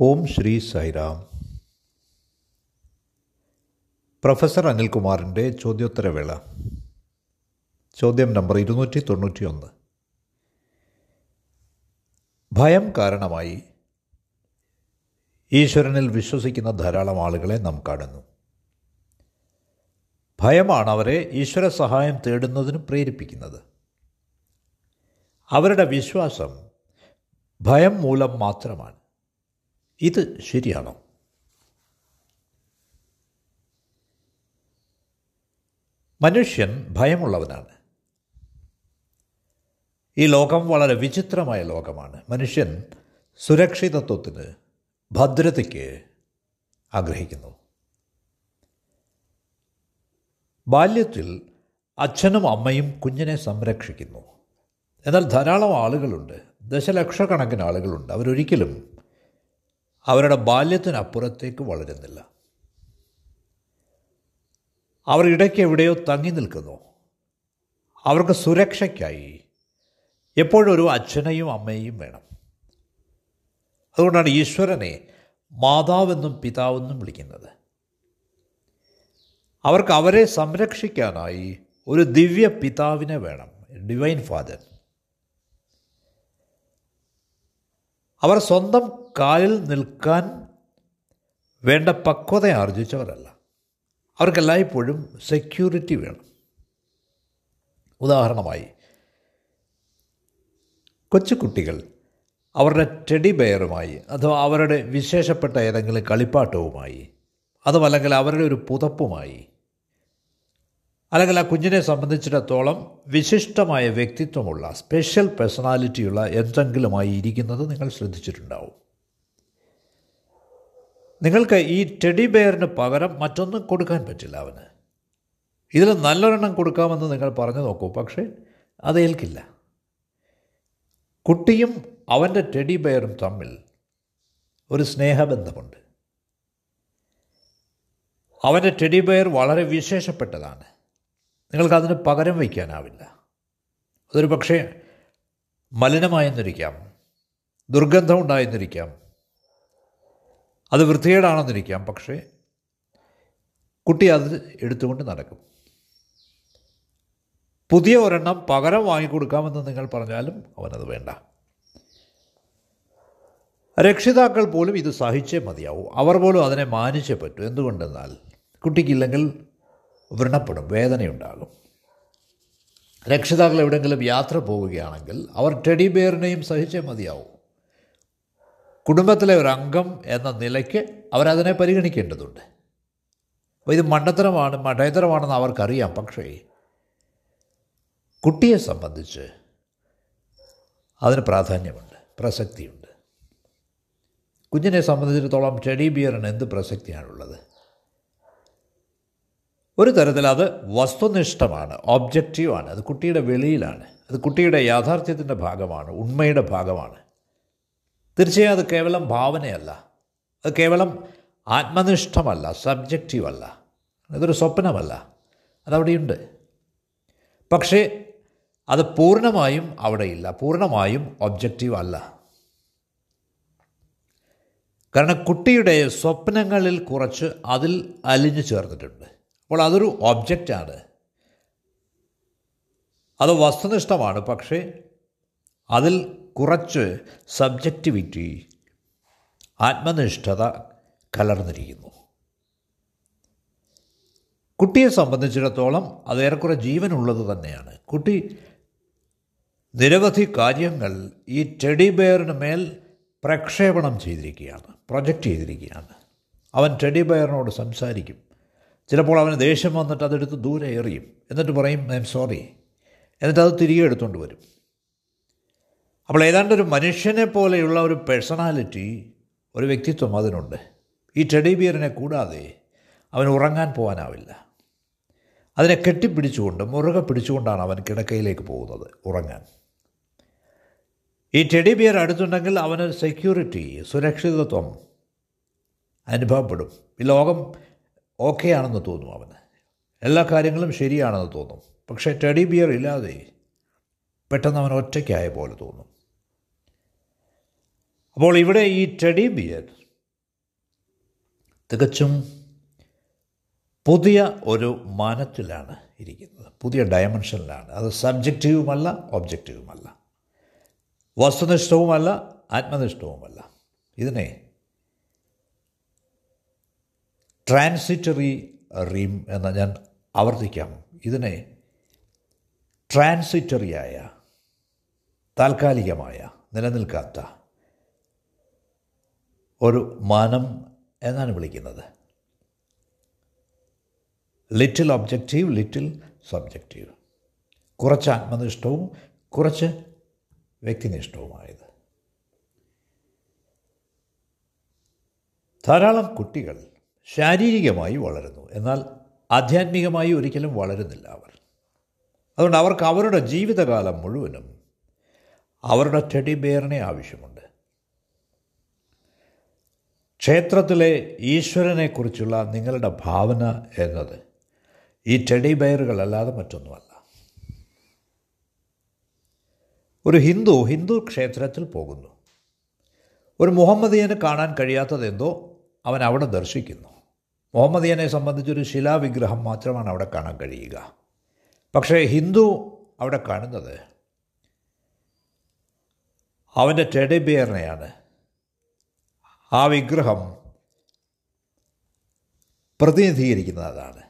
ഓം Sri Sairam. Professor അനിൽകുമാറിന്റെ ചോദ്യോത്തരവേള. ചോദ്യം നമ്പർ ഇരുന്നൂറ്റി തൊണ്ണൂറ്റി ഒന്ന് ഭയം കാരണമായി ഈശ്വരനിൽ വിശ്വസിക്കുന്ന ധാരാളം ആളുകളെ നാം കാണുന്നു. ഭയമാണ് അവരെ ഈശ്വര സഹായം തേടുന്നതിന് പ്രേരിപ്പിക്കുന്നത്. അവരുടെ വിശ്വാസം ഭയം മൂലം മാത്രമാണ്. ഇത് ശരിയാണോ? മനുഷ്യൻ ഭയമുള്ളവനാണ്. ഈ ലോകം വളരെ വിചിത്രമായ ലോകമാണ്. മനുഷ്യൻ സുരക്ഷിതത്വത്തിന് ഭദ്രതയ്ക്ക് ആഗ്രഹിക്കുന്നു. ബാല്യത്തിൽ അച്ഛനും അമ്മയും കുഞ്ഞിനെ സംരക്ഷിക്കുന്നു. എന്നാൽ ധാരാളം ആളുകളുണ്ട്. ദശലക്ഷക്കണക്കിന് ആളുകളുണ്ട്. അവരൊരിക്കലും അവരുടെ ബാല്യത്തിനപ്പുറത്തേക്ക് വളരുന്നില്ല. അവർ ഇടയ്ക്ക് എവിടെയോ തങ്ങി നിൽക്കുന്നു. അവർക്ക് സുരക്ഷയ്ക്കായി ഒരു അച്ഛനെയും അമ്മയെയും വേണം. അതുകൊണ്ടാണ് ഈശ്വരനെ മാതാവെന്നും പിതാവെന്നും വിളിക്കുന്നത്. അവർക്ക് അവരെ സംരക്ഷിക്കാനായി ഒരു ദിവ്യ പിതാവിനെ വേണം ഡിവൈൻ ഫാദർ. അവർ സ്വന്തം കാലിൽ നിൽക്കാൻ വേണ്ട പക്വത ആർജിച്ചവരല്ല. അവർക്കെല്ലായ്പ്പോഴും സെക്യൂരിറ്റി വേണം. ഉദാഹരണമായി കൊച്ചുകുട്ടികൾ അവരുടെ ടെഡി ബെയറുമായി അഥവാ അവരുടെ വിശേഷപ്പെട്ട ഏതെങ്കിലും കളിപ്പാട്ടവുമായി അതുമല്ലെങ്കിൽ അവരുടെ ഒരു പുതപ്പുമായി അല്ലെങ്കിൽ ആ കുഞ്ഞിനെ സംബന്ധിച്ചിടത്തോളം വിശിഷ്ടമായ വ്യക്തിത്വമുള്ള സ്പെഷ്യൽ പേഴ്സണാലിറ്റിയുള്ള എന്തെങ്കിലുമായി ഇരിക്കുന്നത് നിങ്ങൾ ശ്രദ്ധിച്ചിട്ടുണ്ടാവും. നിങ്ങൾക്ക് ഈ ടെഡി ബെയറിന് പകരം മറ്റൊന്നും കൊടുക്കാൻ പറ്റില്ല അവന്. ഇതിൽ നല്ലൊരെണ്ണം കൊടുക്കാമെന്ന് നിങ്ങൾ പറഞ്ഞു നോക്കൂ പക്ഷേ അത് ഏൽക്കില്ല. കുട്ടിയും അവന്റെ ടെഡി ബെയറും തമ്മിൽ ഒരു സ്നേഹബന്ധമുണ്ട്. അവന്റെ ടെഡി ബെയർ വളരെ വിശേഷപ്പെട്ടതാണ്. നിങ്ങൾക്കതിന് പകരം വയ്ക്കാനാവില്ല. അതൊരു പക്ഷേ മലിനമായെന്നിരിക്കാം. ദുർഗന്ധം ഉണ്ടായെന്നിരിക്കാം അത് വൃത്തികേടാണെന്നിരിക്കാം. പക്ഷേ കുട്ടി അത് എടുത്തുകൊണ്ട് നടക്കും. പുതിയ ഒരെണ്ണം പകരം വാങ്ങിക്കൊടുക്കാമെന്ന് നിങ്ങൾ പറഞ്ഞാലും അവനത് വേണ്ട. രക്ഷിതാക്കൾ പോലും ഇത് സഹിച്ചേ മതിയാവും. അവർ പോലും അതിനെ മാനിച്ചേ പറ്റൂ. എന്തുകൊണ്ടെന്നാൽ കുട്ടിക്കില്ലെങ്കിൽ വ്രണപ്പെടും വേദനയുണ്ടാകും. രക്ഷിതാക്കൾ എവിടെയെങ്കിലും യാത്ര പോവുകയാണെങ്കിൽ അവർ ടെഡി ബെയറിനെയും സഹിച്ചേ മതിയാവും. കുടുംബത്തിലെ ഒരു അംഗം എന്ന നിലയ്ക്ക് അവരതിനെ പരിഗണിക്കേണ്ടതുണ്ട്. അപ്പോൾ ഇത് മണ്ടത്തരമാണ് മഠേതരമാണെന്ന് അവർക്കറിയാം. പക്ഷേ കുട്ടിയെ സംബന്ധിച്ച് അതിന് പ്രാധാന്യമുണ്ട് പ്രസക്തിയുണ്ട്. കുഞ്ഞിനെ സംബന്ധിച്ചിടത്തോളം ടെഡി ബിയറിന് എന്ത് പ്രസക്തിയാണുള്ളത്? ഒരു തരത്തിൽ അത് വസ്തുനിഷ്ഠമാണ് ഒബ്ജക്റ്റീവാണ് അത് കുട്ടിയുടെ വെളിയിലാണ്. അത് കുട്ടിയുടെ യാഥാർത്ഥ്യത്തിന്റെ ഭാഗമാണ് ഉണ്മയുടെ ഭാഗമാണ്. തീർച്ചയായും അത് കേവലം ഭാവനയല്ല. അത് കേവലം ആത്മനിഷ്ഠമല്ല സബ്ജക്റ്റീവല്ല അതൊരു സ്വപ്നമല്ല. അതവിടെയുണ്ട്. പക്ഷേ അത് പൂർണമായും അവിടെയില്ല. പൂർണമായും ഒബ്ജക്റ്റീവ് അല്ല കാരണം കുട്ടിയുടെ സ്വപ്നങ്ങളിൽ കുറച്ച് അതിൽ അലിഞ്ഞു ചേർന്നിട്ടുണ്ട്. അപ്പോൾ അതൊരു ഒബ്ജക്റ്റാണ് അത് വസ്തുനിഷ്ഠമാണ് പക്ഷേ അതിൽ കുറച്ച് സബ്ജക്റ്റിവിറ്റി ആത്മനിഷ്ഠത കലർന്നിരിക്കുന്നു. കുട്ടിയെ സംബന്ധിച്ചിടത്തോളം അത് ഏറെക്കുറെ ജീവനുള്ളത് തന്നെയാണ്. കുട്ടി നിരവധി കാര്യങ്ങൾ ഈ ടെഡി ബെയറിന് മേൽ പ്രക്ഷേപണം ചെയ്തിരിക്കുകയാണ് പ്രൊജക്റ്റ് ചെയ്തിരിക്കുകയാണ്. അവൻ ടെഡി ബെയറിനോട് സംസാരിക്കും. ചിലപ്പോൾ അവന് ദേഷ്യം വന്നിട്ട് അതെടുത്ത് ദൂരെ എറിയും. എന്നിട്ട് പറയും ഐ എം സോറി. എന്നിട്ട് അത് തിരികെ എടുത്തുകൊണ്ട് വരും. അപ്പോൾ ഏതാണ്ട് ഒരു മനുഷ്യനെ പോലെയുള്ള ഒരു പേഴ്സണാലിറ്റി ഒരു വ്യക്തിത്വം അതിനുണ്ട്. ഈ ടെഡി ബിയറിനെ കൂടാതെ അവൻ ഉറങ്ങാൻ പോകാനാവില്ല അതിനെ കെട്ടിപ്പിടിച്ചുകൊണ്ട് മുറുകെ പിടിച്ചുകൊണ്ടാണ് അവൻ കിടക്കയിലേക്ക് പോകുന്നത് ഉറങ്ങാൻ. ഈ ടെഡി ബിയർ അടുത്തുണ്ടെങ്കിൽ അവന് സെക്യൂരിറ്റി സുരക്ഷിതത്വം അനുഭവപ്പെടും. ഈ ലോകം ഓക്കെ ആണെന്ന് തോന്നും അവന്. എല്ലാ കാര്യങ്ങളും ശരിയാണെന്ന് തോന്നും. പക്ഷേ ടെഡി ബിയർ ഇല്ലാതെ പെട്ടെന്ന് അവൻ ഒറ്റയ്ക്കായ പോലെ തോന്നും. അപ്പോൾ ഇവിടെ ഈ ടെഡി ബിയർ തികച്ചും പുതിയ ഒരു മാനത്തിലാണ് ഇരിക്കുന്നത്. പുതിയ ഡയമെൻഷനിലാണ്. അത് സബ്ജക്റ്റീവുമല്ല ഒബ്ജക്റ്റീവുമല്ല. വസ്തുനിഷ്ഠവുമല്ല ആത്മനിഷ്ഠവുമല്ല. ഇതിനെ ട്രാൻസിറ്ററി റീം എന്ന ഞാൻ ആവർത്തിക്കാം. ഇതിനെ ട്രാൻസിറ്ററിയായ താൽക്കാലികമായ നിലനിൽക്കാത്ത ഒരു മാനം എന്നാണ് വിളിക്കുന്നത്. ലിറ്റിൽ ഒബ്ജക്റ്റീവ് ലിറ്റിൽ സബ്ജക്റ്റീവ് കുറച്ച് ആത്മനിഷ്ഠവും കുറച്ച് വ്യക്തിനിഷ്ഠവുമായത്. ധാരാളം കുട്ടികൾ ശാരീരികമായി വളരുന്നു. എന്നാൽ ആധ്യാത്മികമായി ഒരിക്കലും വളരുന്നില്ല അവർ. അതുകൊണ്ട് അവർക്ക് അവരുടെ ജീവിതകാലം മുഴുവനും അവരുടെ ടെഡി ബെയറിനെ ആവശ്യമുണ്ട്. ക്ഷേത്രത്തിലെ ഈശ്വരനെക്കുറിച്ചുള്ള നിങ്ങളുടെ ഭാവന എന്നത് ഈ ടെഡി ബെയറുകളല്ലാതെ മറ്റൊന്നുമല്ല. ഒരു ഹിന്ദു ഹിന്ദു ക്ഷേത്രത്തിൽ പോകുന്നു. ഒരു മുഹമ്മദിയന് കാണാൻ കഴിയാത്തതെന്തോ അവൻ അവിടെ ദർശിക്കുന്നു. മുഹമ്മദിയനെ സംബന്ധിച്ചൊരു ശിലാവിഗ്രഹം മാത്രമാണ് അവിടെ കാണാൻ കഴിയുക. പക്ഷേ ഹിന്ദു അവിടെ കാണുന്നത് അവന്റെ ടെഡി ബിയറിനെയാണ്. ആ വിഗ്രഹം പ്രതിനിധീകരിക്കുന്നതാണ്.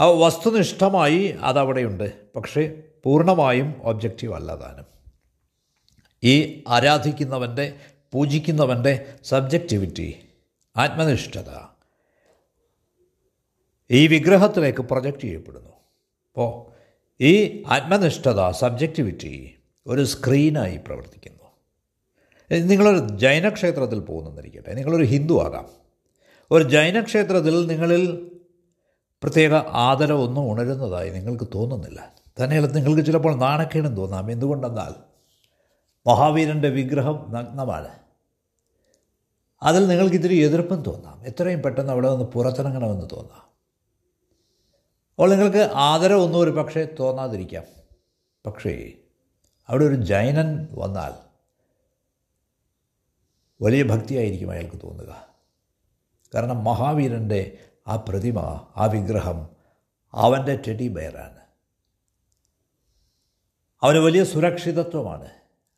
ആ വസ്തുനിഷ്ഠമായി അതവിടെയുണ്ട്. പക്ഷേ പൂർണമായും ഒബ്ജക്റ്റീവ് അല്ല താനും. ഈ ആരാധിക്കുന്നവന്റെ പൂജിക്കുന്നവന്റെ സബ്ജക്റ്റിവിറ്റി ആത്മനിഷ്ഠത. ഈ വിഗ്രഹത്തിലേക്ക് പ്രൊജക്റ്റ് ചെയ്യപ്പെടുന്നു. അപ്പോൾ ഈ ആത്മനിഷ്ഠത സബ്ജക്റ്റിവിറ്റി ഒരു സ്ക്രീനായി പ്രവർത്തിക്കുന്നു. നിങ്ങളൊരു ജൈനക്ഷേത്രത്തിൽ പോകുന്നെന്നിരിക്കട്ടെ നിങ്ങളൊരു ഹിന്ദു ആകാം. ഒരു ജൈനക്ഷേത്രത്തിൽ നിങ്ങളിൽ പ്രത്യേക ആദരവൊന്നും ഉണരുന്നതായി നിങ്ങൾക്ക് തോന്നുന്നില്ല. തന്നെയല്ല നിങ്ങൾക്ക് ചിലപ്പോൾ നാണക്കേടും തോന്നാം. എന്തുകൊണ്ടെന്നാൽ മഹാവീരന്റെ വിഗ്രഹം നഗ്നമാണ്. അതിൽ നിങ്ങൾക്ക് ഇത്തിരി എതിർപ്പും തോന്നാം. എത്രയും പെട്ടെന്ന് അവിടെ നിന്ന് പുറത്തിറങ്ങണമെന്ന് തോന്നാം. അപ്പോൾ നിങ്ങൾക്ക് ആദരവൊന്നും ഒരു പക്ഷേ തോന്നാതിരിക്കാം. പക്ഷേ അവിടെ ഒരു ജൈനൻ വന്നാൽ വലിയ ഭക്തിയായിരിക്കും അയാൾക്ക് തോന്നുക. കാരണം മഹാവീരന്റെ ആ പ്രതിമ ആ വിഗ്രഹം അവന്റെ ടെഡി ബെയറാണ്. അവന് വലിയ സുരക്ഷിതത്വമാണ്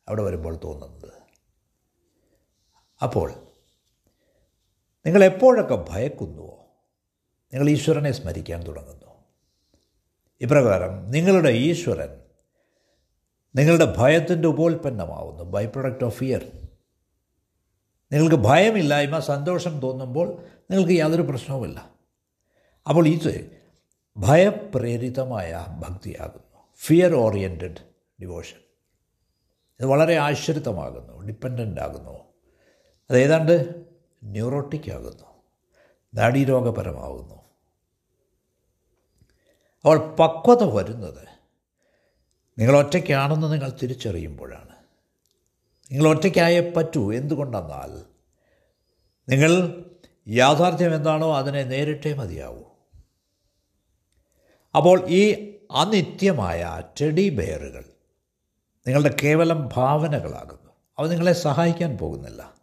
അവിടെ വരുമ്പോൾ തോന്നുന്നത്. അപ്പോൾ നിങ്ങൾ എപ്പോഴൊക്കെ ഭയക്കുന്നുവോ നിങ്ങൾ ഈശ്വരനെ സ്മരിക്കാൻ തുടങ്ങുന്നു. ഇപ്രകാരം നിങ്ങളുടെ ഈശ്വരൻ നിങ്ങളുടെ ഭയത്തിന്റെ ഉപോൽപ്പന്നമാവുന്നു ബൈ പ്രൊഡക്റ്റ് ഓഫ് ഫിയർ നിങ്ങൾക്ക് ഭയമില്ലായ്മ സന്തോഷം തോന്നുമ്പോൾ നിങ്ങൾക്ക് യാതൊരു പ്രശ്നവുമില്ല. അപ്പോൾ ഇത് ഭയപ്രേരിതമായ ഭക്തിയാകുന്നു. ഫിയർ ഓറിയന്റഡ് ഡിവോഷൻ ഇത് വളരെ ആശ്രിതമാകുന്നു ഡിപ്പെൻഡന്റ് ആകുന്നു. അത് ഏതാണ്ട് ന്യൂറോട്ടിക് ആകുന്നു നാഡീരോഗപരമാകുന്നു. അവൾ പക്വത വരുന്നത്. നിങ്ങൾ ഒറ്റയ്ക്കാണെന്ന് നിങ്ങൾ തിരിച്ചറിയുമ്പോഴാണ്. നിങ്ങൾ ഒറ്റയ്ക്കായേ പറ്റൂ. എന്തുകൊണ്ടെന്നാൽ നിങ്ങൾ യാഥാർത്ഥ്യം എന്താണോ അതിനെ നേരിട്ടേ മതിയാവൂ. അപ്പോൾ ഈ അനിത്യമായ ടെഡി ബെയറുകൾ നിങ്ങളുടെ കേവലം ഭാവനകളാകുന്നു. അവ നിങ്ങളെ സഹായിക്കാൻ പോകുന്നില്ല.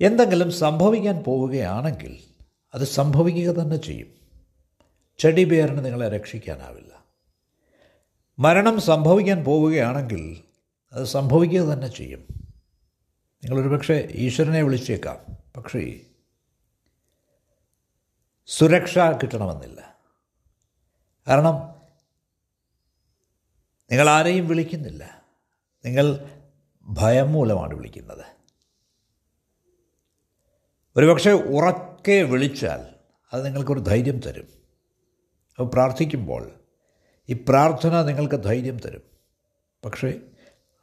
എന്തെങ്കിലും സംഭവിക്കാൻ പോവുകയാണെങ്കിൽ അത് സംഭവിക്കുക തന്നെ ചെയ്യും. ചെടി പേരിന് നിങ്ങളെ രക്ഷിക്കാനാവില്ല. മരണം സംഭവിക്കാൻ പോവുകയാണെങ്കിൽ അത് സംഭവിക്കുക തന്നെ ചെയ്യും. നിങ്ങളൊരു പക്ഷേ ഈശ്വരനെ വിളിച്ചേക്കാം. പക്ഷേ സുരക്ഷ കിട്ടണമെന്നില്ല. കാരണം നിങ്ങൾ ആരെയും വിളിക്കുന്നില്ല. നിങ്ങൾ ഭയം മൂലമാണ് വിളിക്കുന്നത്. ഒരുപക്ഷെ ഉറക്കെ വിളിച്ചാൽ അത് നിങ്ങൾക്കൊരു ധൈര്യം തരും. അപ്പോൾ പ്രാർത്ഥിക്കുമ്പോൾ ഈ പ്രാർത്ഥന നിങ്ങൾക്ക് ധൈര്യം തരും. പക്ഷേ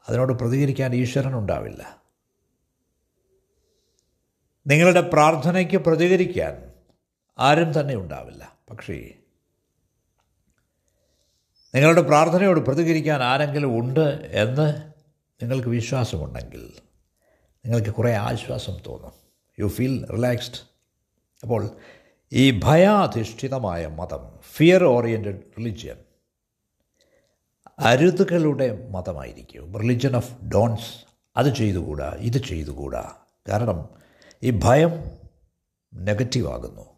അതിനോട് പ്രതികരിക്കാൻ ഈശ്വരൻ ഉണ്ടാവില്ല. നിങ്ങളുടെ പ്രാർത്ഥനയ്ക്ക് പ്രതികരിക്കാൻ ആരും തന്നെ ഉണ്ടാവില്ല. പക്ഷേ നിങ്ങളുടെ പ്രാർത്ഥനയോട് പ്രതികരിക്കാൻ ആരെങ്കിലും ഉണ്ട് എന്ന് നിങ്ങൾക്ക് വിശ്വാസമുണ്ടെങ്കിൽ നിങ്ങൾക്ക് കുറേ ആശ്വാസം തോന്നും. യു ഫീൽ റിലാക്സ്ഡ് അപ്പോൾ ഈ ഭയാധിഷ്ഠിതമായ മതം ഫിയർ ഓറിയന്റഡ് റിലിജ്യൻ അരുതുകളുടെ മതമായിരിക്കും. റിലിജ്യൻ ഓഫ് ഡോൺസ് അത് ചെയ്തുകൂടാ ഇത് ചെയ്തുകൂടാ. കാരണം ഈ ഭയം നെഗറ്റീവാകുന്നു.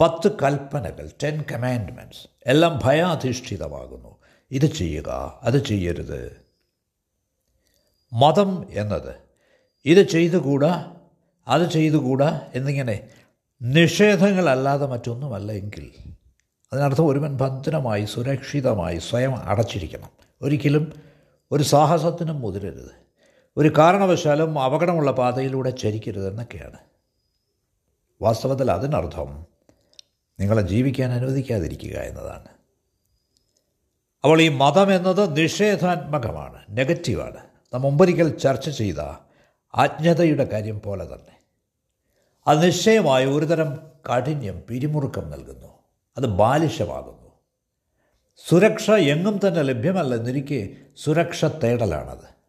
പത്ത് കൽപ്പനകൾ ടെൻ കമാൻഡ്മെന്റ്സ് എല്ലാം ഭയാധിഷ്ഠിതമാകുന്നു. ഇത് ചെയ്യുക അത് ചെയ്യരുത്. മതം എന്നത് ഇത് ചെയ്തുകൂടാ അത് ചെയ്തുകൂടാ എന്നിങ്ങനെ നിഷേധങ്ങളല്ലാതെ മറ്റൊന്നുമല്ല എങ്കിൽ അതിനർത്ഥം ഒരുവൻ ഭദ്രമായി സുരക്ഷിതമായി സ്വയം അടച്ചിരിക്കണം. ഒരിക്കലും ഒരു സാഹസത്തിനും മുതിരരുത്. ഒരു കാരണവശാലും അപകടമുള്ള പാതയിലൂടെ ചരിക്കരുതെന്നൊക്കെയാണ്. വാസ്തവത്തിൽ അതിനർത്ഥം നിങ്ങളെ ജീവിക്കാൻ അനുവദിക്കാതിരിക്കുക എന്നതാണ്. അപ്പോൾ ഈ മതം എന്നത് നിഷേധാത്മകമാണ് നെഗറ്റീവാണ്. നാം മുമ്പൊരിക്കൽ ചർച്ച ചെയ്ത അജ്ഞതയുടെ കാര്യം പോലെ തന്നെ. അത് നിശ്ചയമായി ഒരുതരം കാഠിന്യം പിരിമുറുക്കം നൽകുന്നു. അത് ബാലിശമാകുന്നു. സുരക്ഷ എങ്ങും തന്നെ ലഭ്യമല്ല എന്നിരിക്കെ സുരക്ഷ തേടലാണത്.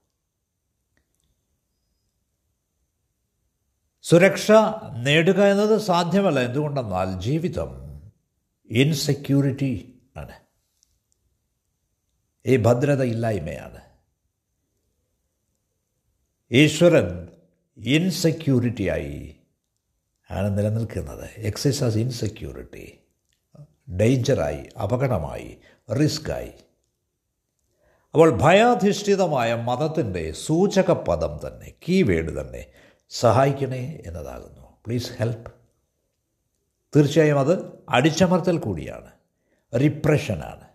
സുരക്ഷ നേടുക എന്നത് സാധ്യമല്ല എന്തുകൊണ്ടെന്നാൽ ജീവിതം ഇൻസെക്യൂരിറ്റി ആണ്. ഈ ഭദ്രത ഇല്ലായ്മയാണ് ഈശ്വരൻ ഇൻസെക്യൂരിറ്റിയായി ആണ് നിലനിൽക്കുന്നത്. എക്സസൈസ് ഇൻസെക്യൂരിറ്റി ഡേഞ്ചറായി അപകടമായി റിസ്ക്കായി അപ്പോൾ ഭയാധിഷ്ഠിതമായ മതത്തിന്റെ സൂചക പദം തന്നെ കീവേഡ് തന്നെ സഹായിക്കണേ എന്നതാകുന്നു. പ്ലീസ് ഹെൽപ്പ് തീർച്ചയായും അത് അടിച്ചമർത്തൽ കൂടിയാണ്. റിപ്രഷനാണ്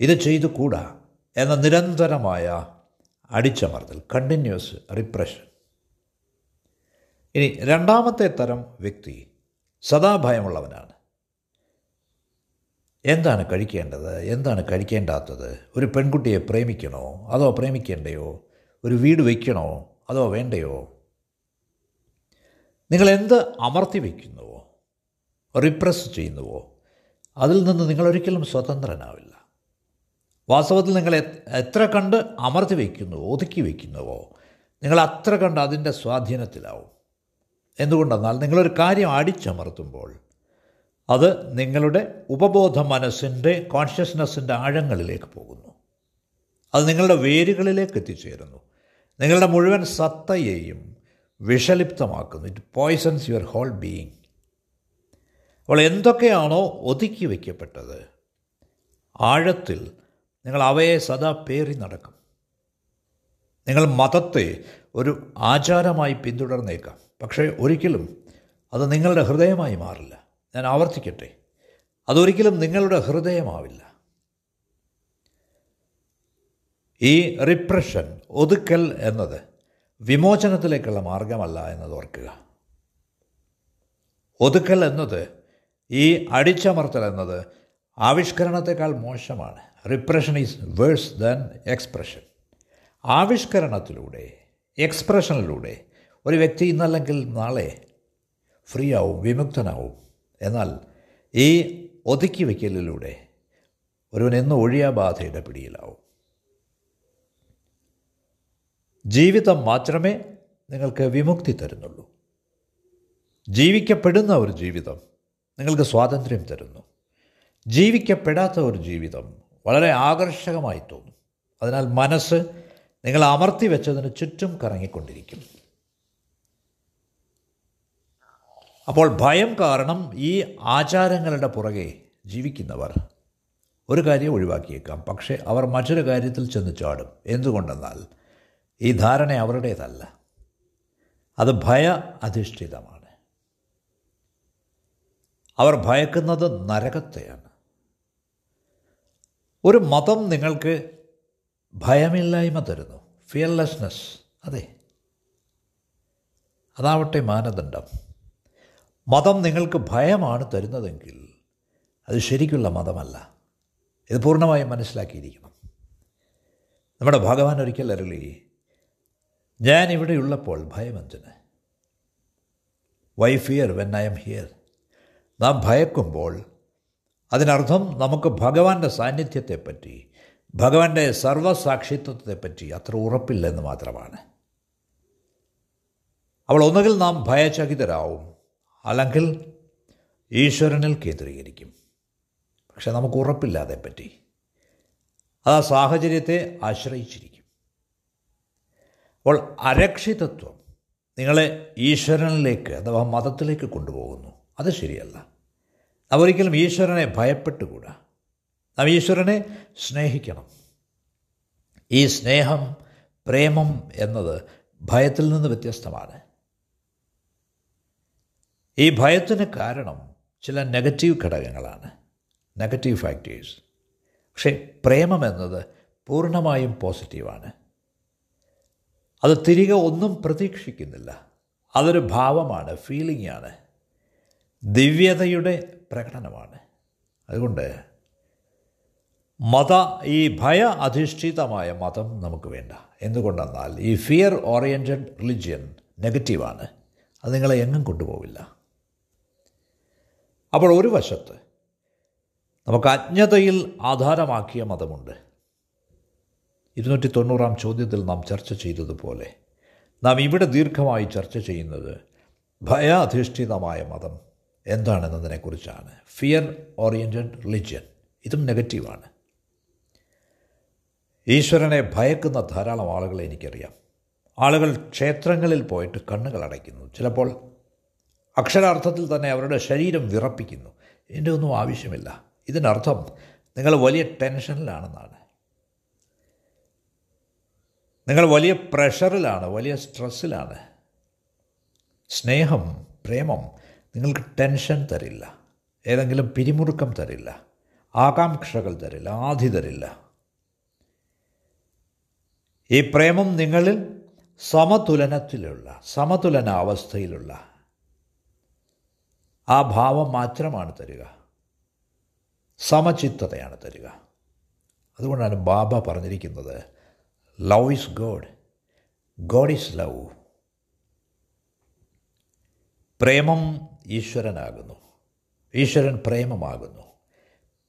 ഇത് ചെയ്തു കൂടാ എന്ന നിരന്തരമായ അടിച്ചമർത്തൽ കണ്ടിന്യൂസ് റിപ്രഷൻ ഇനി രണ്ടാമത്തെ തരം വ്യക്തി സദാഭയമുള്ളവനാണ് എന്താണ് കഴിക്കേണ്ടത്? എന്താണ് കഴിക്കേണ്ടാത്തത്? ഒരു പെൺകുട്ടിയെ പ്രേമിക്കണോ? അതോ പ്രേമിക്കേണ്ടയോ? ഒരു വീട് വയ്ക്കണോ അതോ വേണ്ടയോ? നിങ്ങൾ എന്ത് അമർത്തി വയ്ക്കുന്നുവോ റിപ്രസ് ചെയ്യുന്നുവോ? അതിൽ നിന്ന് നിങ്ങളൊരിക്കലും സ്വതന്ത്രനാവില്ല. വാസ്തവത്തിൽ നിങ്ങൾ എത്ര കണ്ട് അമർത്തി വയ്ക്കുന്നുവോ ഒതുക്കി വയ്ക്കുന്നുവോ നിങ്ങൾ അത്ര കണ്ട് അതിന്റെ സ്വാധീനത്തിലാവും. എന്തുകൊണ്ടെന്നാൽ നിങ്ങളൊരു കാര്യം അടിച്ചമർത്തുമ്പോൾ അത് നിങ്ങളുടെ ഉപബോധ മനസ്സിന്റെ കോൺഷ്യസ്നെസ്സിന്റെ ആഴങ്ങളിലേക്ക് പോകുന്നു. അത് നിങ്ങളുടെ വേരുകളിലേക്ക് എത്തിച്ചേരുന്നു. നിങ്ങളുടെ മുഴുവൻ സത്തയെയും വിഷലിപ്തമാക്കുന്നു. It poisons your whole being അപ്പോൾ എന്തൊക്കെയാണോ ഒതുക്കി വയ്ക്കപ്പെട്ടത് ആഴത്തിൽ നിങ്ങൾ അവയെ സദാ പേറി നടക്കും. നിങ്ങൾ മതത്തെ ഒരു ആചാരമായി പിന്തുടർന്നേക്കാം. പക്ഷേ ഒരിക്കലും അത് നിങ്ങളുടെ ഹൃദയമായി മാറില്ല. ഞാൻ ആവർത്തിക്കട്ടെ. അതൊരിക്കലും നിങ്ങളുടെ ഹൃദയമാവില്ല. ഈ റിപ്രഷൻ ഒതുക്കൽ എന്നത് വിമോചനത്തിലേക്കുള്ള മാർഗമല്ല എന്നത് ഓർക്കുക. ഒതുക്കൽ എന്നത് ഈ അടിച്ചമർത്തൽ എന്നത് ആവിഷ്കരണത്തെക്കാൾ മോശമാണ്. Repression is worse than expression ആവിഷ്കരണത്തിലൂടെ എക്സ്പ്രഷനിലൂടെ ഒരു വ്യക്തി ഇന്നല്ലെങ്കിൽ നാളെ ഫ്രീ ആവും വിമുക്തനാവും. എന്നാൽ ഈ ഒതുക്കി വയ്ക്കലിലൂടെ ഒരുവൻ എന്ന് ഒഴിയാ ബാധയുടെ പിടിയിലാവും. ജീവിതം മാത്രമേ നിങ്ങൾക്ക് വിമുക്തി തരുന്നുള്ളൂ. ജീവിക്കപ്പെടുന്ന ഒരു ജീവിതം നിങ്ങൾക്ക് സ്വാതന്ത്ര്യം തരുന്നു. ജീവിക്കപ്പെടാത്ത ഒരു ജീവിതം വളരെ ആകർഷകമായി തോന്നും. അതിനാൽ മനസ്സ് നിങ്ങൾ അമർത്തി വെച്ചതിന് ചുറ്റും കറങ്ങിക്കൊണ്ടിരിക്കും. അപ്പോൾ ഭയം കാരണം ഈ ആചാരങ്ങളുടെ പുറകെ ജീവിക്കുന്നവർ ഒരു കാര്യം ഒഴിവാക്കിയേക്കാം. പക്ഷേ അവർ മറ്റൊരു കാര്യത്തിൽ ചെന്ന് ചാടും. എന്തുകൊണ്ടെന്നാൽ ഈ ധാരണ അവരുടേതല്ല. അത് ഭയ അധിഷ്ഠിതമാണ്. അവർ ഭയക്കുന്നത് നരകത്തെയാണ്. ഒരു മതം നിങ്ങൾക്ക് ഭയമില്ലായ്മ തരുന്നു. ഫിയർലെസ്നെസ് അതെ. അതാവട്ടെ മാനദണ്ഡം. മതം നിങ്ങൾക്ക് ഭയമാണ് തരുന്നതെങ്കിൽ അത് ശരിക്കുള്ള മതമല്ല. ഇത് പൂർണമായും മനസ്സിലാക്കിയിരിക്കണം. നമ്മുടെ ഭഗവാൻ ഒരിക്കൽ അരുളി ഞാൻ ഇവിടെയുള്ളപ്പോൾ ഭയമെന്തിന് why fear when I am here നാം ഭയക്കുമ്പോൾ അതിനർത്ഥം നമുക്ക് ഭഗവാന്റെ സാന്നിധ്യത്തെപ്പറ്റി ഭഗവാന്റെ സർവസാക്ഷിത്വത്തെപ്പറ്റി അത്ര ഉറപ്പില്ലെന്ന് മാത്രമാണ്. അവൾ ഒന്നുകിൽ നാം ഭയചകിതരാവും അല്ലെങ്കിൽ ഈശ്വരനിൽ കേന്ദ്രീകരിക്കും. പക്ഷെ നമുക്ക് ഉറപ്പില്ല അതേപ്പറ്റി. അത് ആ സാഹചര്യത്തെ ആശ്രയിച്ചിരിക്കും. അപ്പോൾ അരക്ഷിതത്വം നിങ്ങളെ ഈശ്വരനിലേക്ക് അഥവാ മതത്തിലേക്ക് കൊണ്ടുപോകുന്നു. അത് ശരിയല്ല. അവരിക്കലും ഈശ്വരനെ ഭയപ്പെട്ടുകൂടാ. നാം ഈശ്വരനെ സ്നേഹിക്കണം. ഈ സ്നേഹം പ്രേമം എന്നത് ഭയത്തിൽ നിന്ന് വ്യത്യസ്തമാണ്. ഈ ഭയത്തിന് കാരണം ചില നെഗറ്റീവ് ഘടകങ്ങളാണ്. Negative factors. പക്ഷേ പ്രേമം എന്നത് പൂർണമായും പോസിറ്റീവാണ്. അത് തിരികെ ഒന്നും പ്രതീക്ഷിക്കുന്നില്ല. അതൊരു ഭാവമാണ് ഫീലിംഗ് ആണ്. ദിവ്യതയുടെ പ്രകടനമാണ്. അതുകൊണ്ട് മത ഈ ഭയ അധിഷ്ഠിതമായ മതം നമുക്ക് വേണ്ട. എന്തുകൊണ്ടെന്നാൽ ഈ ഫിയർ ഓറിയന്റഡ് റിലിജിയൻ നെഗറ്റീവാണ് അത് നിങ്ങളെ എങ്ങും കൊണ്ടുപോവില്ല. അപ്പോൾ ഒരു വശത്ത് നമുക്ക് അജ്ഞതയിൽ ആധാരമാക്കിയ മതമുണ്ട്. ഇരുന്നൂറ്റി തൊണ്ണൂറാം ചോദ്യത്തിൽ നാം ചർച്ച ചെയ്തതുപോലെ നാം ഇവിടെ ദീർഘമായി ചർച്ച ചെയ്യുന്നത് ഭയ അധിഷ്ഠിതമായ മതം എന്താണെന്നതിനെക്കുറിച്ചാണ്. ഫിയർ ഓറിയന്റഡ് റിലിജ്യൻ ഇതും നെഗറ്റീവാണ് ഈശ്വരനെ ഭയക്കുന്ന ധാരാളം ആളുകളെ എനിക്കറിയാം. ആളുകൾ ക്ഷേത്രങ്ങളിൽ പോയിട്ട് കണ്ണുകൾ അടയ്ക്കുന്നു. ചിലപ്പോൾ അക്ഷരാർത്ഥത്തിൽ തന്നെ അവരുടെ ശരീരം വിറപ്പിക്കുന്നു. എന്റെ ഒന്നും ആവശ്യമില്ല. ഇതിനർത്ഥം നിങ്ങൾ വലിയ ടെൻഷനിലാണെന്നാണ്. നിങ്ങൾ വലിയ പ്രഷറിലാണ് വലിയ സ്ട്രെസ്സിലാണ്. സ്നേഹം പ്രേമം നിങ്ങൾക്ക് ടെൻഷൻ തരില്ല. ഏതെങ്കിലും പിരിമുറുക്കം തരില്ല. ആകാംക്ഷകൾ തരില്ല. ആധി തരില്ല. ഈ പ്രേമം നിങ്ങളിൽ സമതുലനത്തിലുള്ള സമതുലനാവസ്ഥയിലുള്ള ആ ഭാവം മാത്രമാണ് തരിക. സമചിത്തതയാണ് തരിക. അതുകൊണ്ടാണ് ബാബ പറഞ്ഞിരിക്കുന്നത് love is God God is love പ്രേമം ഈശ്വരനാകുന്നു. ഈശ്വരൻ പ്രേമമാകുന്നു.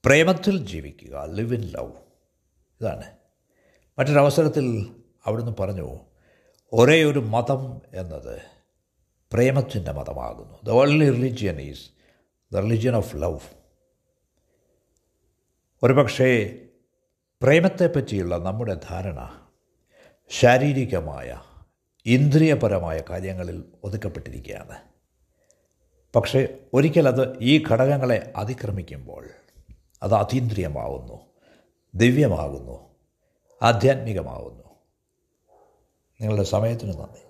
പ്രേമത്തിൽ ജീവിക്കുക ലിവ് ഇൻ ലവ് ഇതാണ്. മറ്റൊരവസരത്തിൽ അവിടുന്ന് പറഞ്ഞു ഒരേ ഒരു മതം എന്നത് പ്രേമത്തിന്റെ മതമാകുന്നു. The only religion is the religion of love ഒരുപക്ഷേ പ്രേമത്തെപ്പറ്റിയുള്ള നമ്മുടെ ധാരണ ശാരീരികമായ ഇന്ദ്രിയപരമായ കാര്യങ്ങളിൽ ഒതുക്കപ്പെട്ടിരിക്കുകയാണ്. പക്ഷേ ഒരിക്കലത് ഈ ഘടകങ്ങളെ അതിക്രമിക്കുമ്പോൾ അത് അതീന്ദ്രിയമാവുന്നു ദിവ്യമാകുന്നു ആധ്യാത്മികമാവുന്നു. നിങ്ങളുടെ സമയത്തിന് നന്ദി.